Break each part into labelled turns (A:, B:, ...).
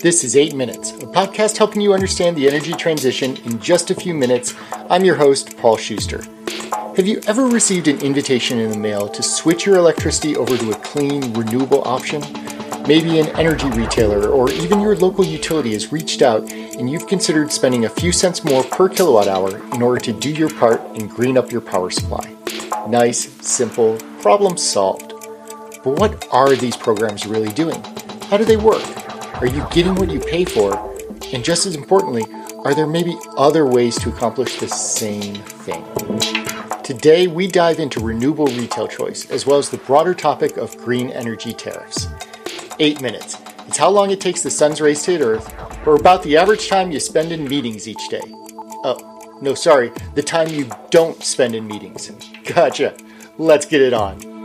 A: This is 8 Minutes, a podcast helping you understand the energy transition in just a few minutes. I'm your host, Paul Schuster. Have you ever received an invitation in the mail to switch your electricity over to a clean, renewable option? Maybe an energy retailer or even your local utility has reached out and you've considered spending a few cents more per kilowatt hour in order to do your part and green up your power supply. Nice, simple, problem solved. But what are these programs really doing? How do they work? Are you getting what you pay for? And just as importantly, are there maybe other ways to accomplish the same thing? Today, we dive into renewable retail choice as well as the broader topic of green energy tariffs. Eight minutes. It's how long it takes the sun's rays to hit Earth, or about the average time you spend in meetings each day. Oh, no, sorry, the time you don't spend in meetings. Gotcha. Let's get it on.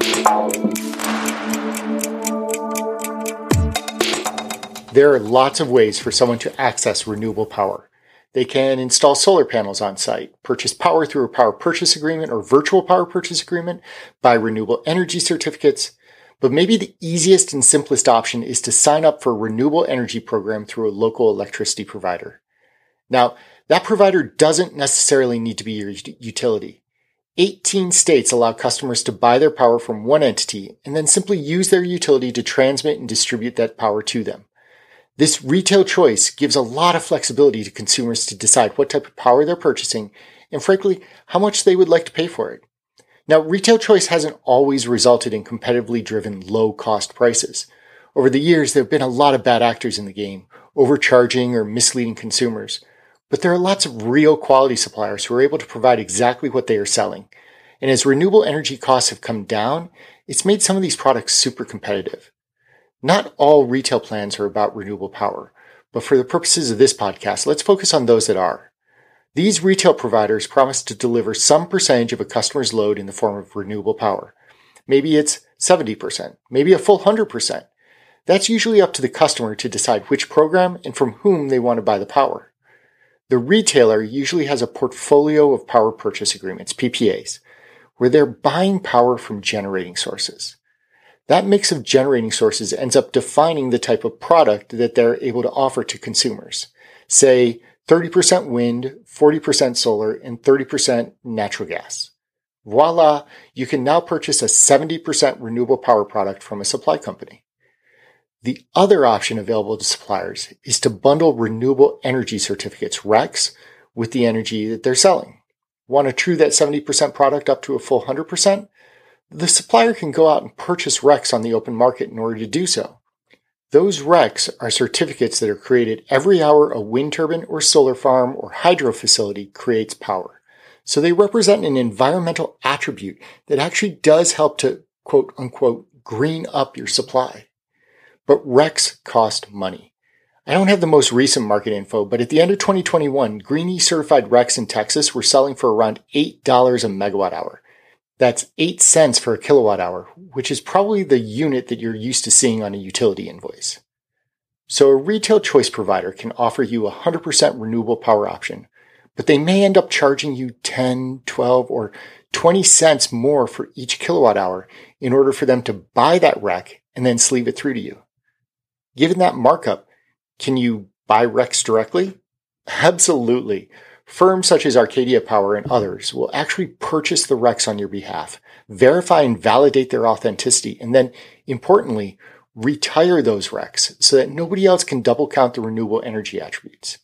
A: There are lots of ways for someone to access renewable power. They can install solar panels on site, purchase power through a power purchase agreement or virtual power purchase agreement, buy renewable energy certificates. But maybe the easiest and simplest option is to sign up for a renewable energy program through a local electricity provider. Now, that provider doesn't necessarily need to be your utility. 18 states allow customers to buy their power from one entity and then simply use their utility to transmit and distribute that power to them. This retail choice gives a lot of flexibility to consumers to decide what type of power they're purchasing and frankly, how much they would like to pay for it. Now, retail choice hasn't always resulted in competitively driven low cost prices. Over the years, there have been a lot of bad actors in the game, overcharging or misleading consumers. But there are lots of real quality suppliers who are able to provide exactly what they are selling. And as renewable energy costs have come down, it's made some of these products super competitive. Not all retail plans are about renewable power, but for the purposes of this podcast, let's focus on those that are. These retail providers promise to deliver some percentage of a customer's load in the form of renewable power. Maybe it's 70%, maybe a full 100%. That's usually up to the customer to decide which program and from whom they want to buy the power. The retailer usually has a portfolio of power purchase agreements, PPAs, where they're buying power from generating sources. That mix of generating sources ends up defining the type of product that they're able to offer to consumers. Say 30% wind, 40% solar, and 30% natural gas. Voila, you can now purchase a 70% renewable power product from a supply company. The other option available to suppliers is to bundle renewable energy certificates, RECs, with the energy that they're selling. Want to true that 70% product up to a full 100%? The supplier can go out and purchase RECs on the open market in order to do so. Those RECs are certificates that are created every hour a wind turbine or solar farm or hydro facility creates power. So they represent an environmental attribute that actually does help to quote unquote green up your supply. But RECs cost money. I don't have the most recent market info, but at the end of 2021, Green-e certified RECs in Texas were selling for around $8 a megawatt hour. That's 8 cents for a kilowatt hour, which is probably the unit that you're used to seeing on a utility invoice. So a retail choice provider can offer you a 100% renewable power option, but they may end up charging you 10, 12, or 20 cents more for each kilowatt hour in order for them to buy that REC and then sleeve it through to you. Given that markup, can you buy RECs directly? Absolutely. Firms such as Arcadia Power and others will actually purchase the RECs on your behalf, verify and validate their authenticity, and then, importantly, retire those RECs so that nobody else can double count the renewable energy attributes.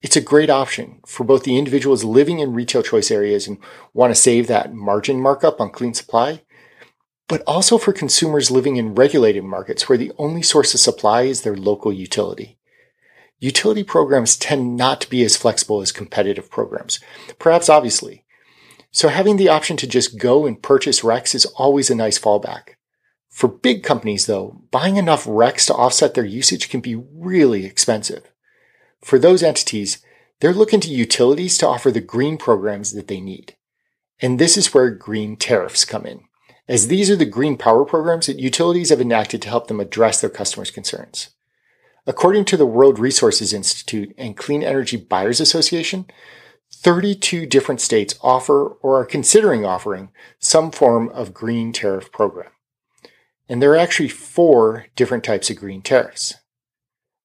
A: It's a great option for both the individuals living in retail choice areas and want to save that margin markup on clean supply, but also for consumers living in regulated markets where the only source of supply is their local utility. Utility programs tend not to be as flexible as competitive programs, perhaps obviously. So having the option to just go and purchase RECs is always a nice fallback. For big companies though, buying enough RECs to offset their usage can be really expensive. For those entities, they're looking to utilities to offer the green programs that they need. And this is where green tariffs come in, as these are the green power programs that utilities have enacted to help them address their customers' concerns. According to the World Resources Institute and Clean Energy Buyers Association, 32 different states offer or are considering offering some form of green tariff program. And there are actually four different types of green tariffs.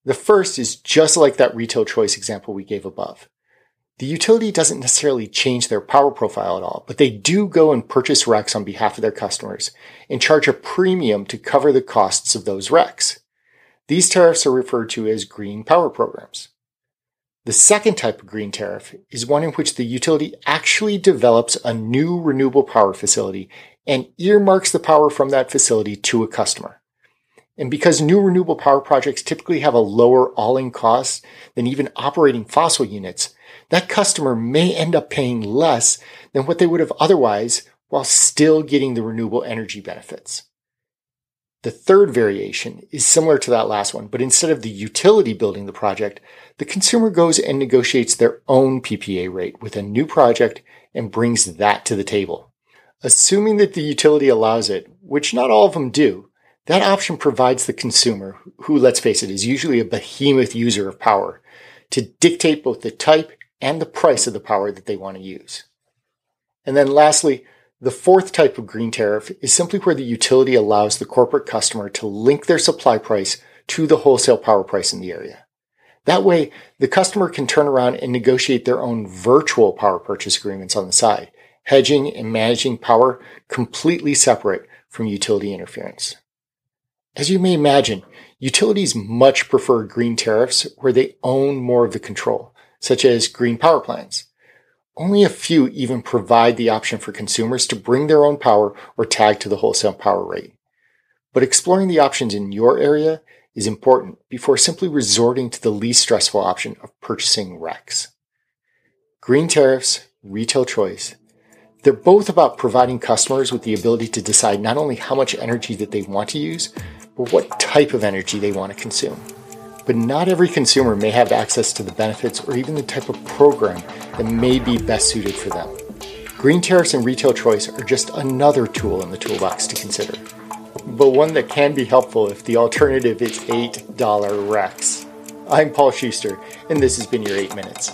A: The first is just like that retail choice example we gave above. The utility doesn't necessarily change their power profile at all, but they do go and purchase RECs on behalf of their customers and charge a premium to cover the costs of those RECs. These tariffs are referred to as green power programs. The second type of green tariff is one in which the utility actually develops a new renewable power facility and earmarks the power from that facility to a customer. And because new renewable power projects typically have a lower all-in cost than even operating fossil units, that customer may end up paying less than what they would have otherwise while still getting the renewable energy benefits. The third variation is similar to that last one, but instead of the utility building the project, the consumer goes and negotiates their own PPA rate with a new project and brings that to the table. Assuming that the utility allows it, which not all of them do, that option provides the consumer, who, let's face it, is usually a behemoth user of power, to dictate both the type and the price of the power that they want to use. And then lastly, the fourth type of green tariff is simply where the utility allows the corporate customer to link their supply price to the wholesale power price in the area. That way, the customer can turn around and negotiate their own virtual power purchase agreements on the side, hedging and managing power completely separate from utility interference. As you may imagine, utilities much prefer green tariffs where they own more of the control, such as green power plants. Only a few even provide the option for consumers to bring their own power or tag to the wholesale power rate. But exploring the options in your area is important before simply resorting to the least stressful option of purchasing RECs. Green tariffs, retail choice, they're both about providing customers with the ability to decide not only how much energy that they want to use, but what type of energy they want to consume. But not every consumer may have access to the benefits or even the type of program that may be best suited for them. Green tariffs and retail choice are just another tool in the toolbox to consider, but one that can be helpful if the alternative is $8 RECs. I'm Paul Schuster, and this has been your 8 Minutes.